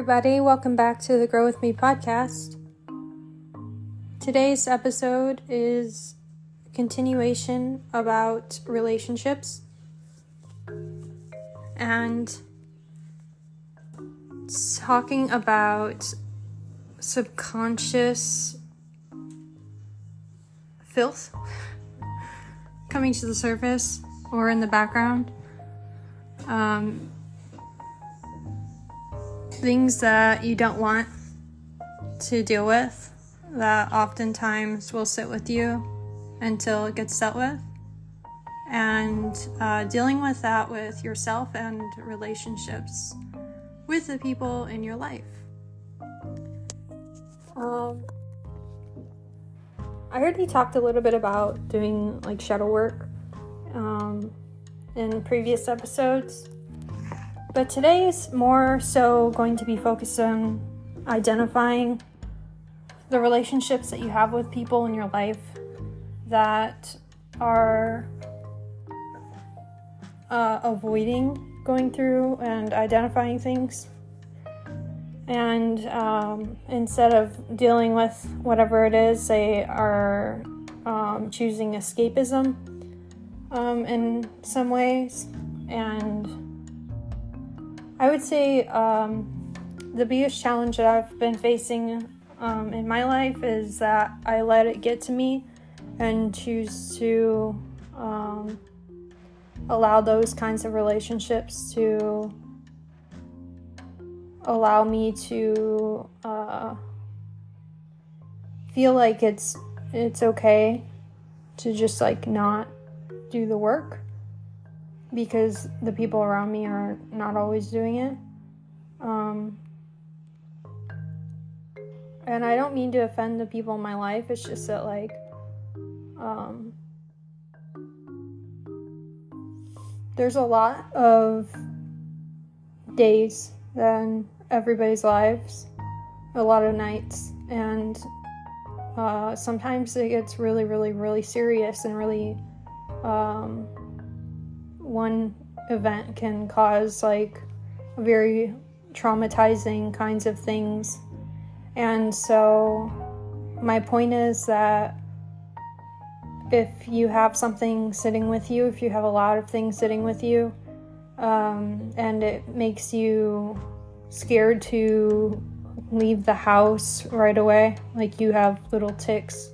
everybody. Welcome back to the Grow With Me podcast. Today's episode is a continuation about relationships and talking about subconscious filth coming to the surface or in the background. Um, things that you don't want to deal with that oftentimes will sit with you until it gets dealt with. And uh, dealing with that with yourself and relationships with the people in your life. Um, I already talked a little bit about doing like shadow work um, in previous episodes. But today is more so going to be focused on identifying the relationships that you have with people in your life that are uh, avoiding going through and identifying things. And um, instead of dealing with whatever it is, they are um, choosing escapism um, in some ways. And I would say um, the biggest challenge that I've been facing um, in my life is that I let it get to me and choose to um, allow those kinds of relationships to allow me to uh, feel like it's it's okay to just like not do the work because the people around me are not always doing it. Um, and I don't mean to offend the people in my life, it's just that, like, um, there's a lot of days in everybody's lives, a lot of nights, and uh, sometimes it gets really, really, really serious and really um, one event can cause like very traumatizing kinds of things. And so, my point is that if you have something sitting with you, if you have a lot of things sitting with you, um, and it makes you scared to leave the house right away, like you have little ticks,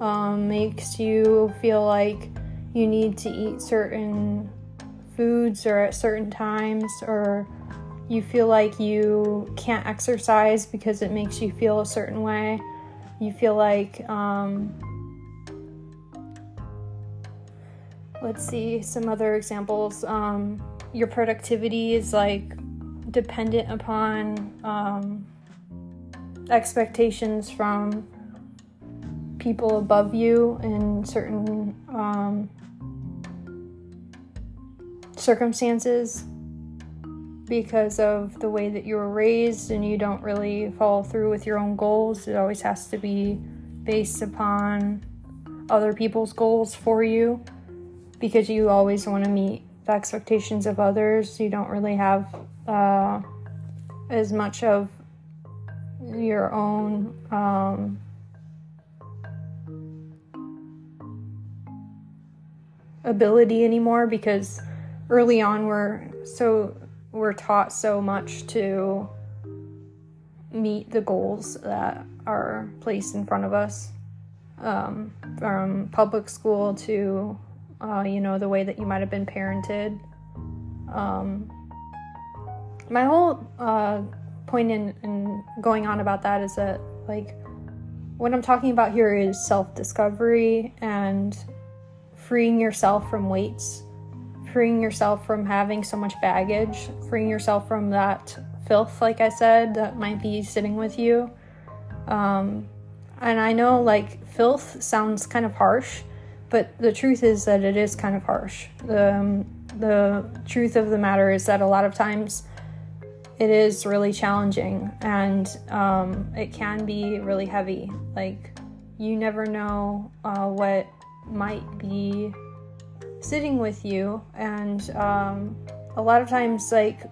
um, makes you feel like you need to eat certain foods or at certain times, or you feel like you can't exercise because it makes you feel a certain way. You feel like, um, let's see some other examples. Um, your productivity is like dependent upon um, expectations from people above you in certain um, circumstances because of the way that you were raised and you don't really follow through with your own goals. It always has to be based upon other people's goals for you because you always want to meet the expectations of others. You don't really have uh, as much of your own. Um, ability anymore because early on we're so we're taught so much to meet the goals that are placed in front of us um, from public school to uh, you know the way that you might have been parented. Um, my whole uh, point in, in going on about that is that like what i'm talking about here is self-discovery and freeing yourself from weights freeing yourself from having so much baggage, freeing yourself from that filth, like I said, that might be sitting with you. Um, and I know like filth sounds kind of harsh, but the truth is that it is kind of harsh. The, um, the truth of the matter is that a lot of times it is really challenging and um, it can be really heavy. Like, you never know uh, what might be sitting with you and um, a lot of times like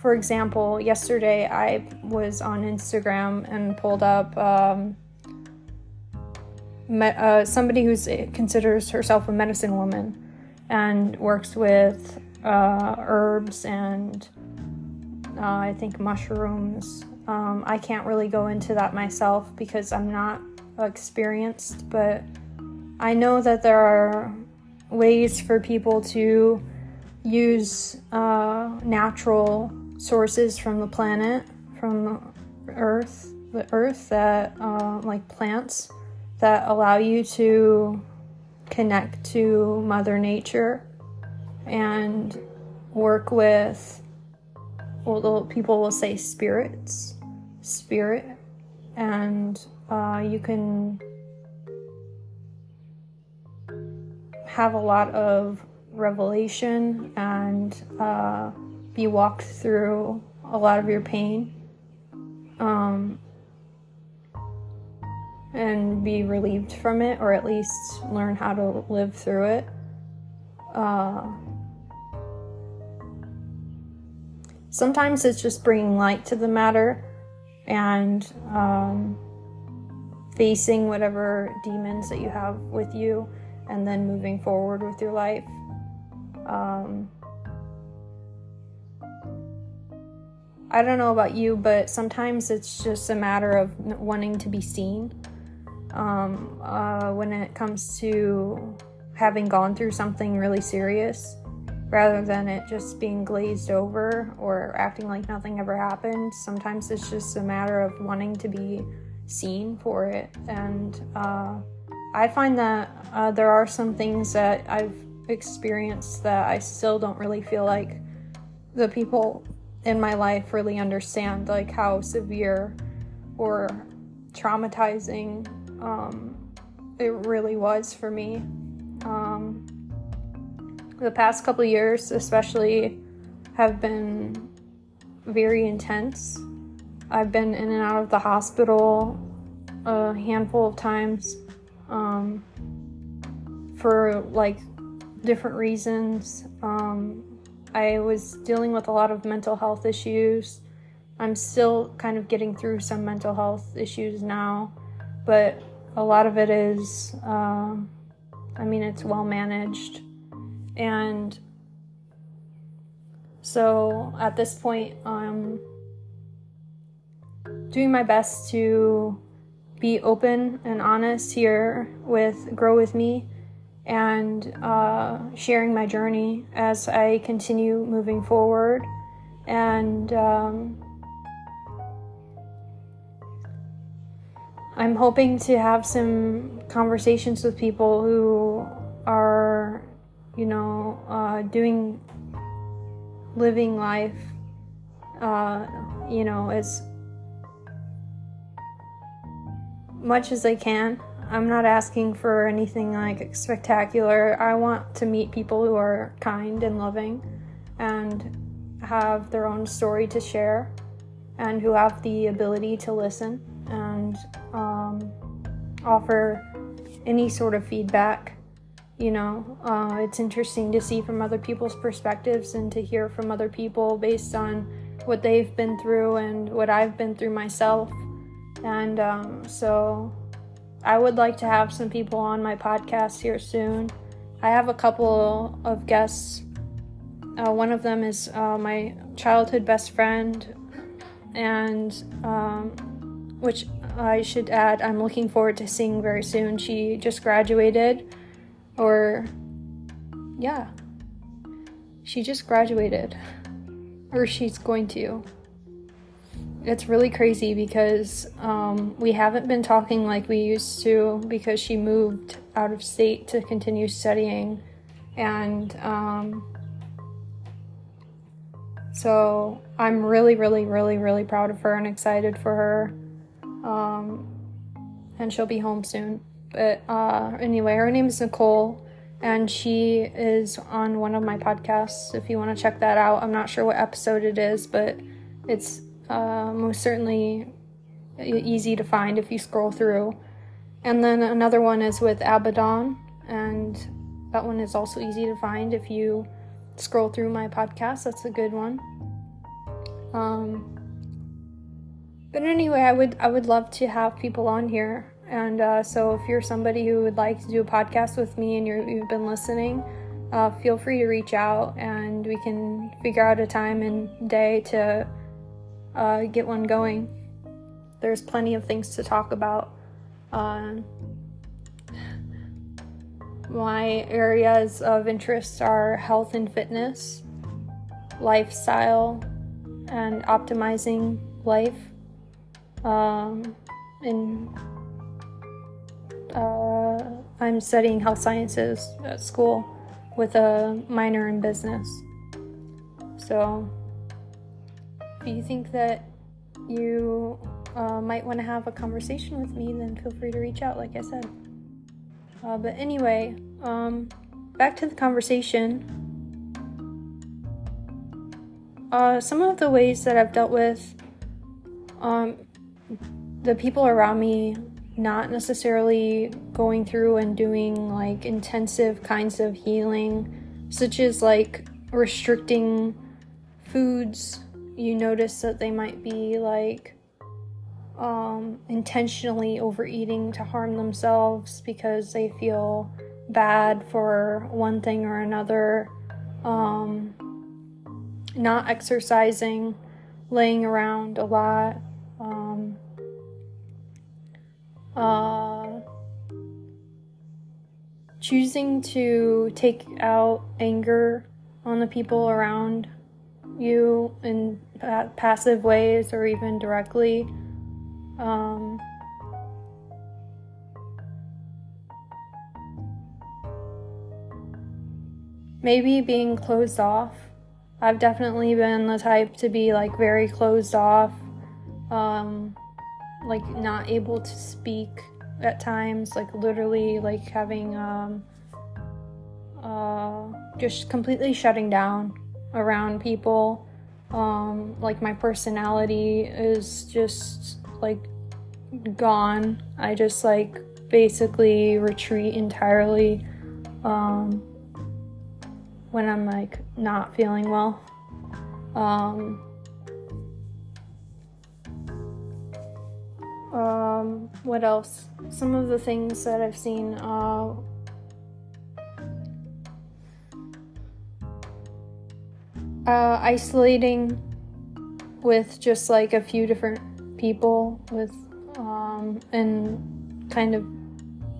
for example, yesterday I was on Instagram and pulled up um, uh, somebody who considers herself a medicine woman and works with uh, herbs and uh, I think mushrooms. Um, I can't really go into that myself because I'm not experienced, but I know that there are ways for people to use uh, natural sources from the planet, from the Earth, the Earth that uh, like plants that allow you to connect to Mother Nature and work with, well, people will say spirits, spirit, and uh, you can have a lot of revelation and uh, be walked through a lot of your pain um, and be relieved from it, or at least learn how to live through it. Uh, sometimes it's just bringing light to the matter and um, facing whatever demons that you have with you and then moving forward with your life. Um, I don't know about you, but sometimes it's just a matter of wanting to be seen. Um, uh, when it comes to having gone through something really serious, rather than it just being glazed over or acting like nothing ever happened, sometimes it's just a matter of wanting to be seen for it. And uh, I find that uh, there are some things that I've experienced that I still don't really feel like the people in my life really understand like how severe or traumatizing um, it really was for me. Um, the past couple years, especially, have been very intense. I've been in and out of the hospital a handful of times um, for like different reasons. Um, I was dealing with a lot of mental health issues. I'm still kind of getting through some mental health issues now, but a lot of it is, uh, I mean, it's well managed. And so at this point, I'm doing my best to be open and honest here with Grow With Me and uh, sharing my journey as I continue moving forward. And um, I'm hoping to have some conversations with people who are, you know, uh, doing, living life, uh, you know, as much as I can I'm not asking for anything like spectacular. I want to meet people who are kind and loving and have their own story to share and who have the ability to listen and um, offer any sort of feedback. You know, uh, it's interesting to see from other people's perspectives and to hear from other people based on what they've been through and what I've been through myself. And um, so I would like to have some people on my podcast here soon. I have a couple of guests. Uh, one of them is uh, my childhood best friend, and um, which I should add, I'm looking forward to seeing very soon. She just graduated, or yeah, she just graduated, or she's going to it's really crazy because um, we haven't been talking like we used to because she moved out of state to continue studying. And um, so I'm really, really, really, really proud of her and excited for her. Um, and she'll be home soon. But uh, anyway, her name is Nicole and she is on one of my podcasts if you want to check that out. I'm not sure what episode it is, but it's uh, most certainly easy to find if you scroll through. And then another one is with Abaddon, and that one is also easy to find if you scroll through my podcast. That's a good one. Um, but anyway, I would I would love to have people on here, and uh, so if you're somebody who would like to do a podcast with me and you have been listening, uh, feel free to reach out, and we can figure out a time and day to uh, get one going. There's plenty of things to talk about. Uh, my areas of interest are health and fitness, lifestyle, and optimizing life. Um, and uh, I'm studying health sciences at school with a minor in business. So, if you think that you uh, might want to have a conversation with me, then feel free to reach out, like I said. Uh, but anyway, um, back to the conversation. Uh, some of the ways that I've dealt with um, the people around me not necessarily going through and doing like intensive kinds of healing, such as like restricting foods. You notice that they might be like um, intentionally overeating to harm themselves because they feel bad for one thing or another, um, not exercising, laying around a lot, um, uh, choosing to take out anger on the people around you in pa- passive ways or even directly. Um, maybe being closed off. I've definitely been the type to be like very closed off, um, like not able to speak at times, like literally like having um, uh, just completely shutting down around people. Um, like my personality is just like gone. I just like basically retreat entirely um, when I'm like not feeling well. Um, um, what else? Some of the things that I've seen. Uh, uh, isolating with just like a few different people with um, and kind of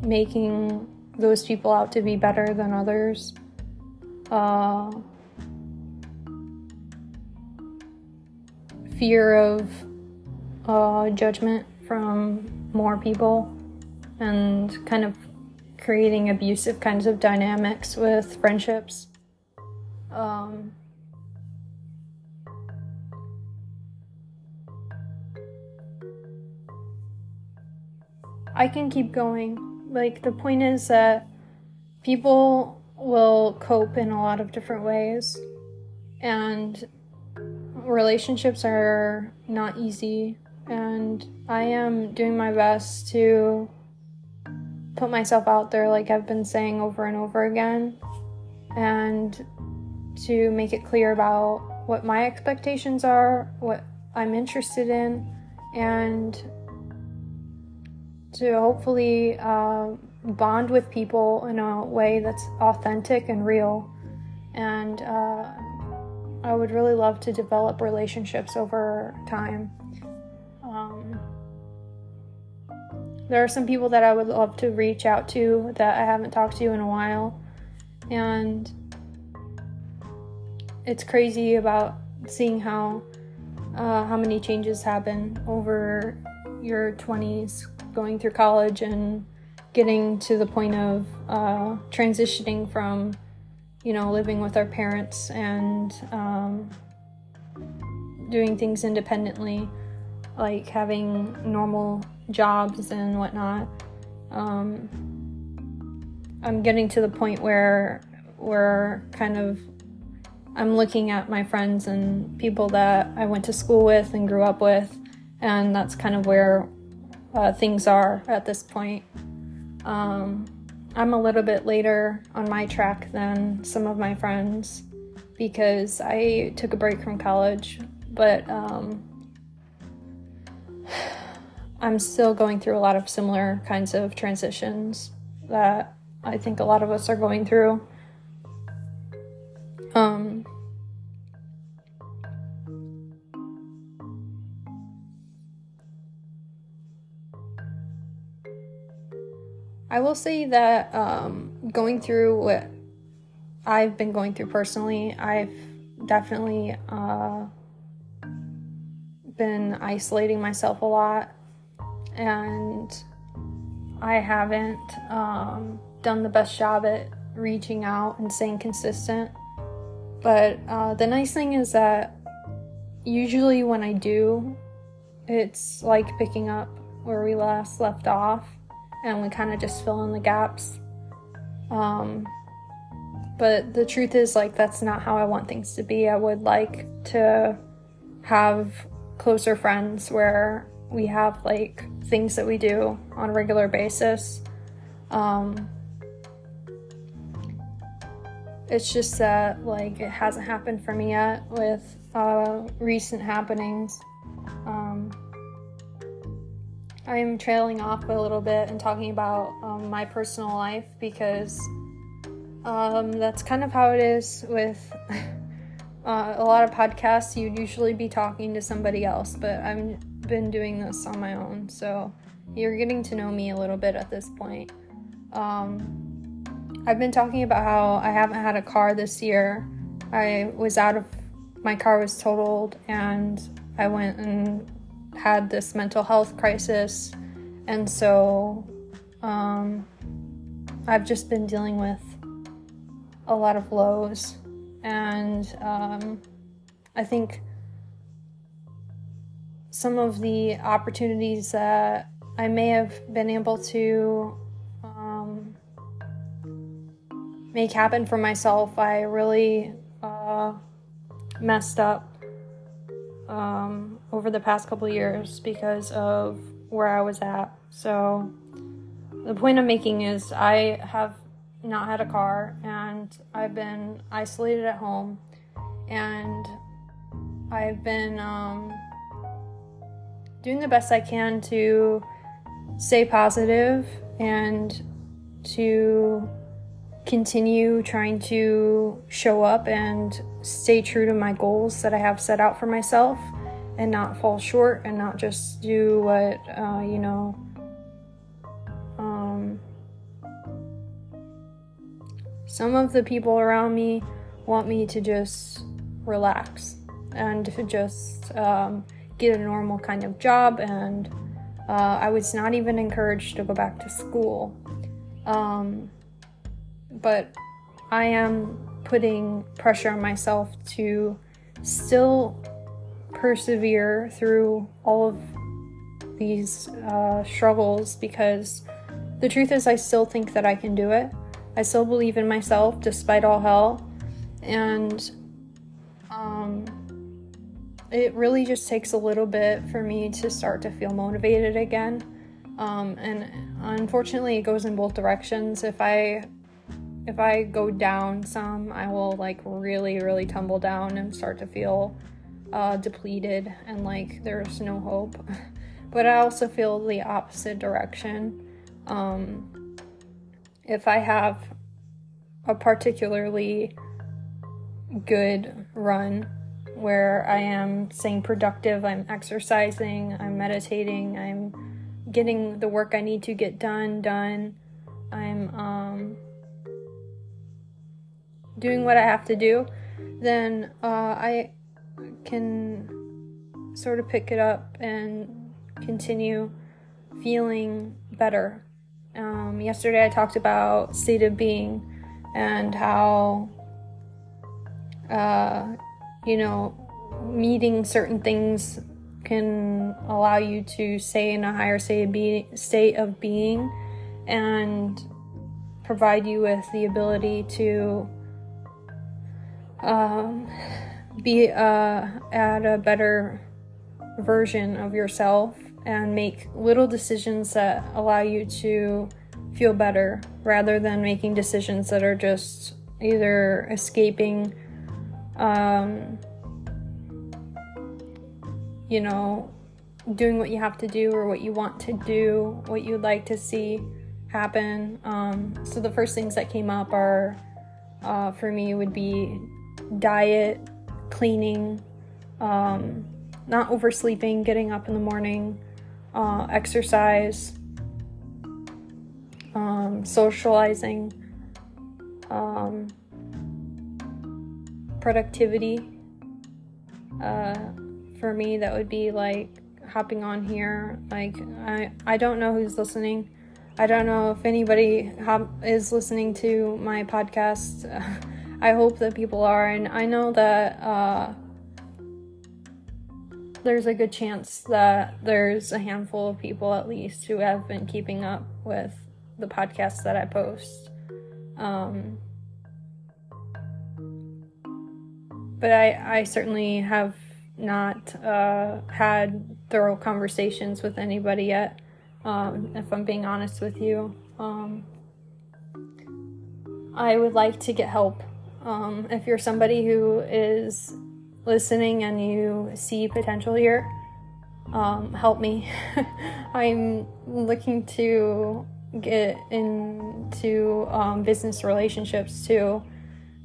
making those people out to be better than others. Uh, fear of uh, judgment from more people and kind of creating abusive kinds of dynamics with friendships. Um, I can keep going. Like, the point is that people will cope in a lot of different ways, and relationships are not easy. And I am doing my best to put myself out there, like I've been saying over and over again, and to make it clear about what my expectations are, what I'm interested in, and to hopefully uh, bond with people in a way that's authentic and real. And uh, I would really love to develop relationships over time. Um, there are some people that I would love to reach out to that I haven't talked to in a while. And it's crazy about seeing how uh, how many changes happen over your 20s going through college and getting to the point of uh, transitioning from, you know, living with our parents and um, doing things independently, like having normal jobs and whatnot. Um, I'm getting to the point where we're kind of I'm looking at my friends and people that I went to school with and grew up with, and that's kind of where uh, things are at this point. Um, I'm a little bit later on my track than some of my friends because I took a break from college but um, I'm still going through a lot of similar kinds of transitions that I think a lot of us are going through. Um, I will say that um, going through what I've been going through personally, I've definitely uh, been isolating myself a lot, and I haven't um, done the best job at reaching out and staying consistent. But uh, the nice thing is that usually when I do, it's like picking up where we last left off and we kind of just fill in the gaps. Um, but the truth is, like, that's not how I want things to be. I would like to have closer friends where we have like things that we do on a regular basis. Um, it's just that like it hasn't happened for me yet with uh, recent happenings. Um, I'm trailing off a little bit and talking about um, my personal life because um, that's kind of how it is with uh, a lot of podcasts. You'd usually be talking to somebody else, but I've been doing this on my own, so you're getting to know me a little bit at this point. Um, I've been talking about how I haven't had a car this year. I was out of my car was totaled, and I went and had this mental health crisis, and so um, I've just been dealing with a lot of lows, and um, I think some of the opportunities that I may have been able to um, make happen for myself, I really uh, messed up um, over the past couple years because of where I was at. So, the point I'm making is I have not had a car and I've been isolated at home and I've been um, doing the best I can to stay positive and to continue trying to show up and stay true to my goals that I have set out for myself and not fall short and not just do what, uh, you know, um, some of the people around me want me to just relax and to just um, get a normal kind of job and uh, I was not even encouraged to go back to school. Um, but I am putting pressure on myself to still persevere through all of these uh, struggles because the truth is, I still think that I can do it. I still believe in myself despite all hell. And um, it really just takes a little bit for me to start to feel motivated again. Um, and unfortunately, it goes in both directions. If I if I go down some, I will like really, really tumble down and start to feel uh, depleted and like there's no hope. but I also feel the opposite direction. Um, if I have a particularly good run where I am staying productive, I'm exercising, I'm meditating, I'm getting the work I need to get done done. I'm um, doing what I have to do, then uh, I can sort of pick it up and continue feeling better. Um, yesterday, I talked about state of being and how, uh, you know, meeting certain things can allow you to stay in a higher state of, be- state of being and provide you with the ability to um, be uh, at a better version of yourself and make little decisions that allow you to feel better rather than making decisions that are just either escaping um, you know, doing what you have to do or what you want to do, what you'd like to see happen. Um, so the first things that came up are uh, for me would be diet, cleaning, um, not oversleeping, getting up in the morning, uh, exercise, um, socializing, um, productivity. Uh, for me, that would be like hopping on here. Like I, I don't know who's listening. I don't know if anybody is listening to my podcast. I hope that people are, and I know that uh, there's a good chance that there's a handful of people at least who have been keeping up with the podcasts that I post. Um, but I, I certainly have not uh, had thorough conversations with anybody yet, um, if I'm being honest with you. Um, I would like to get help. Um, if you're somebody who is listening and you see potential here, um, help me. I'm looking to get into um, business relationships too,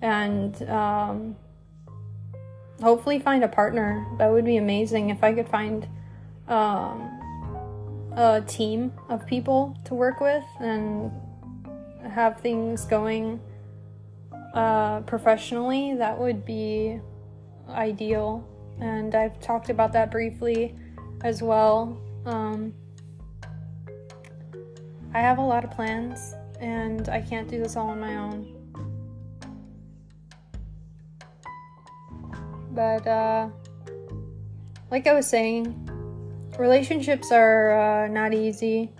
and um, hopefully find a partner. That would be amazing if I could find um, a team of people to work with and have things going uh, professionally. That would be ideal. And I've talked about that briefly as well. Um, I have a lot of plans, and I can't do this all on my own. But, uh, like I was saying, relationships are uh, not easy,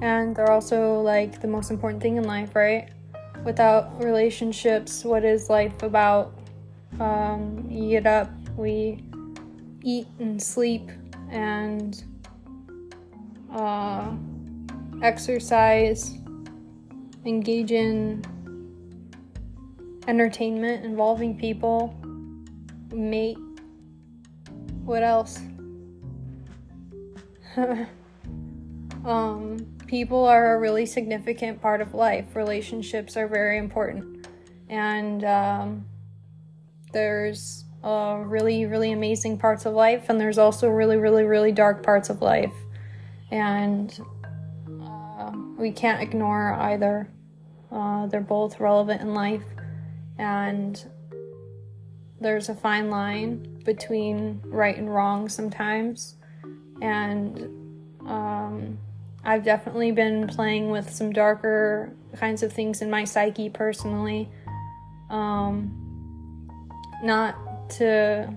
and they're also like the most important thing in life, right? Without relationships, what is life about? Um, you get up, we eat and sleep, and uh, exercise, engage in entertainment involving people mate. What else? um, people are a really significant part of life. Relationships are very important. And um, there's uh, really, really amazing parts of life, and there's also really, really, really dark parts of life. And uh, we can't ignore either. Uh, they're both relevant in life. And there's a fine line between right and wrong sometimes. And um, I've definitely been playing with some darker kinds of things in my psyche personally. Um, not to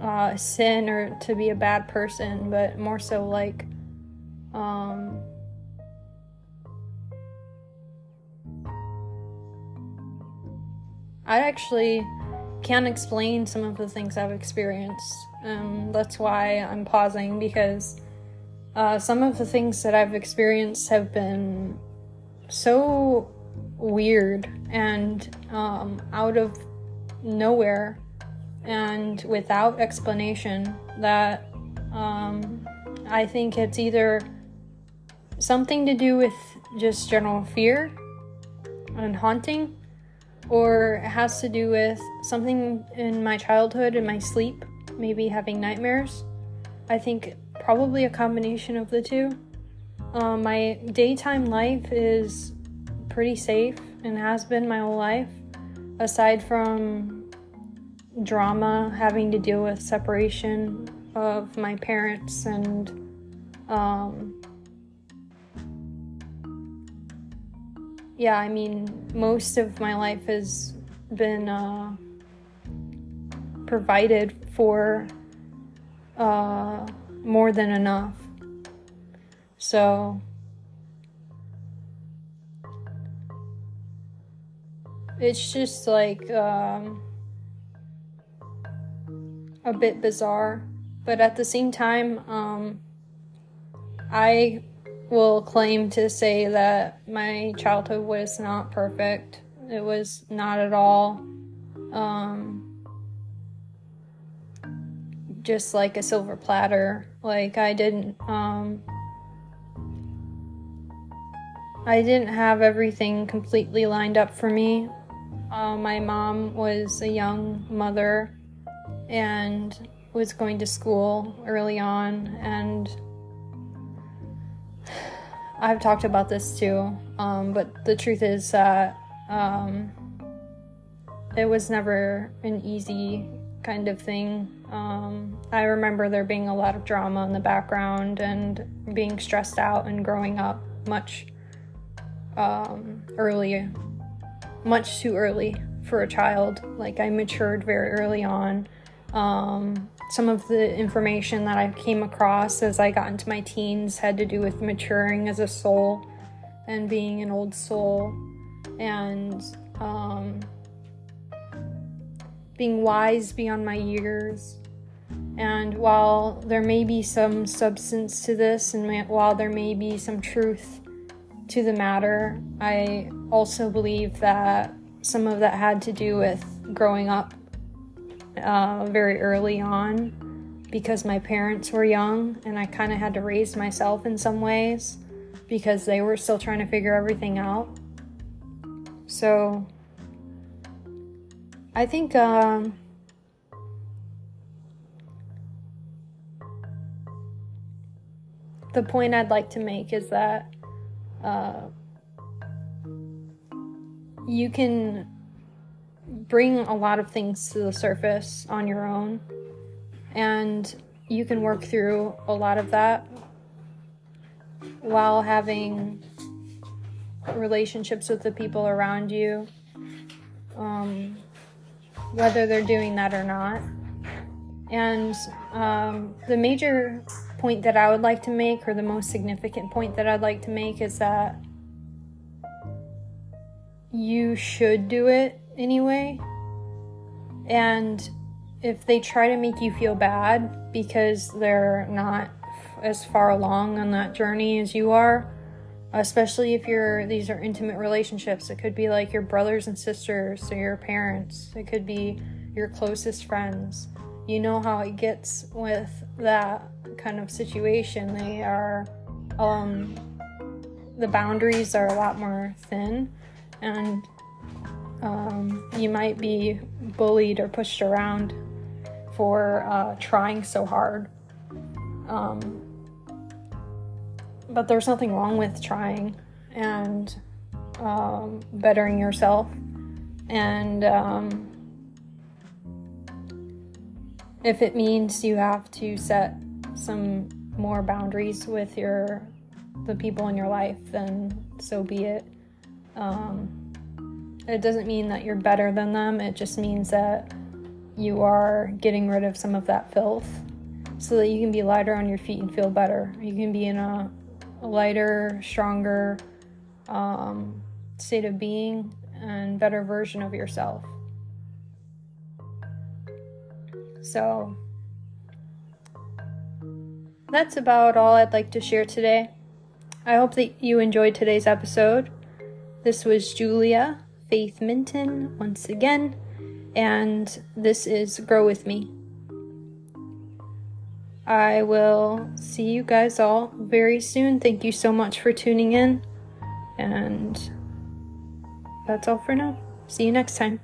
uh, sin or to be a bad person, but more so like um, I'd actually can't explain some of the things I've experienced. Um, that's why I'm pausing because uh, some of the things that I've experienced have been so weird and um, out of nowhere and without explanation that um, I think it's either something to do with just general fear and haunting or it has to do with something in my childhood in my sleep, maybe having nightmares. I think probably a combination of the two. Um, my daytime life is pretty safe and has been my whole life, aside from drama having to deal with separation of my parents and um, yeah, I mean, most of my life has been uh, provided for uh, more than enough. So, it's just like um, a bit bizarre, but at the same time, um, I will claim to say that my childhood was not perfect. It was not at all. Um, just like a silver platter. Like I didn't um I didn't have everything completely lined up for me. Uh, my mom was a young mother and was going to school early on and I've talked about this too, um, but the truth is that um, it was never an easy kind of thing. Um, I remember there being a lot of drama in the background and being stressed out and growing up much um, early, much too early for a child. Like I matured very early on. Um, some of the information that I came across as I got into my teens had to do with maturing as a soul and being an old soul and um, being wise beyond my years. And while there may be some substance to this, and may, while there may be some truth to the matter, I also believe that some of that had to do with growing up uh, very early on because my parents were young and I kind of had to raise myself in some ways because they were still trying to figure everything out. So I think um, the point I'd like to make is that uh, you can bring a lot of things to the surface on your own, and you can work through a lot of that while having relationships with the people around you, um, whether they're doing that or not. And um, the major point that I would like to make, or the most significant point that I'd like to make, is that you should do it anyway. And if they try to make you feel bad because they're not as far along on that journey as you are, especially if you're these are intimate relationships, it could be like your brothers and sisters or your parents, it could be your closest friends. You know how it gets with that kind of situation. They are um the boundaries are a lot more thin and um, you might be bullied or pushed around for uh, trying so hard. Um, but there's nothing wrong with trying and um, bettering yourself. And um, if it means you have to set some more boundaries with your the people in your life, then so be it. Um, it doesn't mean that you're better than them, it just means that you are getting rid of some of that filth so that you can be lighter on your feet and feel better. You can be in a, lighter, stronger um, state of being and better version of yourself. So, that's about all I'd like to share today. I hope that you enjoyed today's episode. This was Julia Faith Minton once again, and this is Grow With Me. I will see you guys all very soon. Thank you so much for tuning in, and that's all for now. See you next time.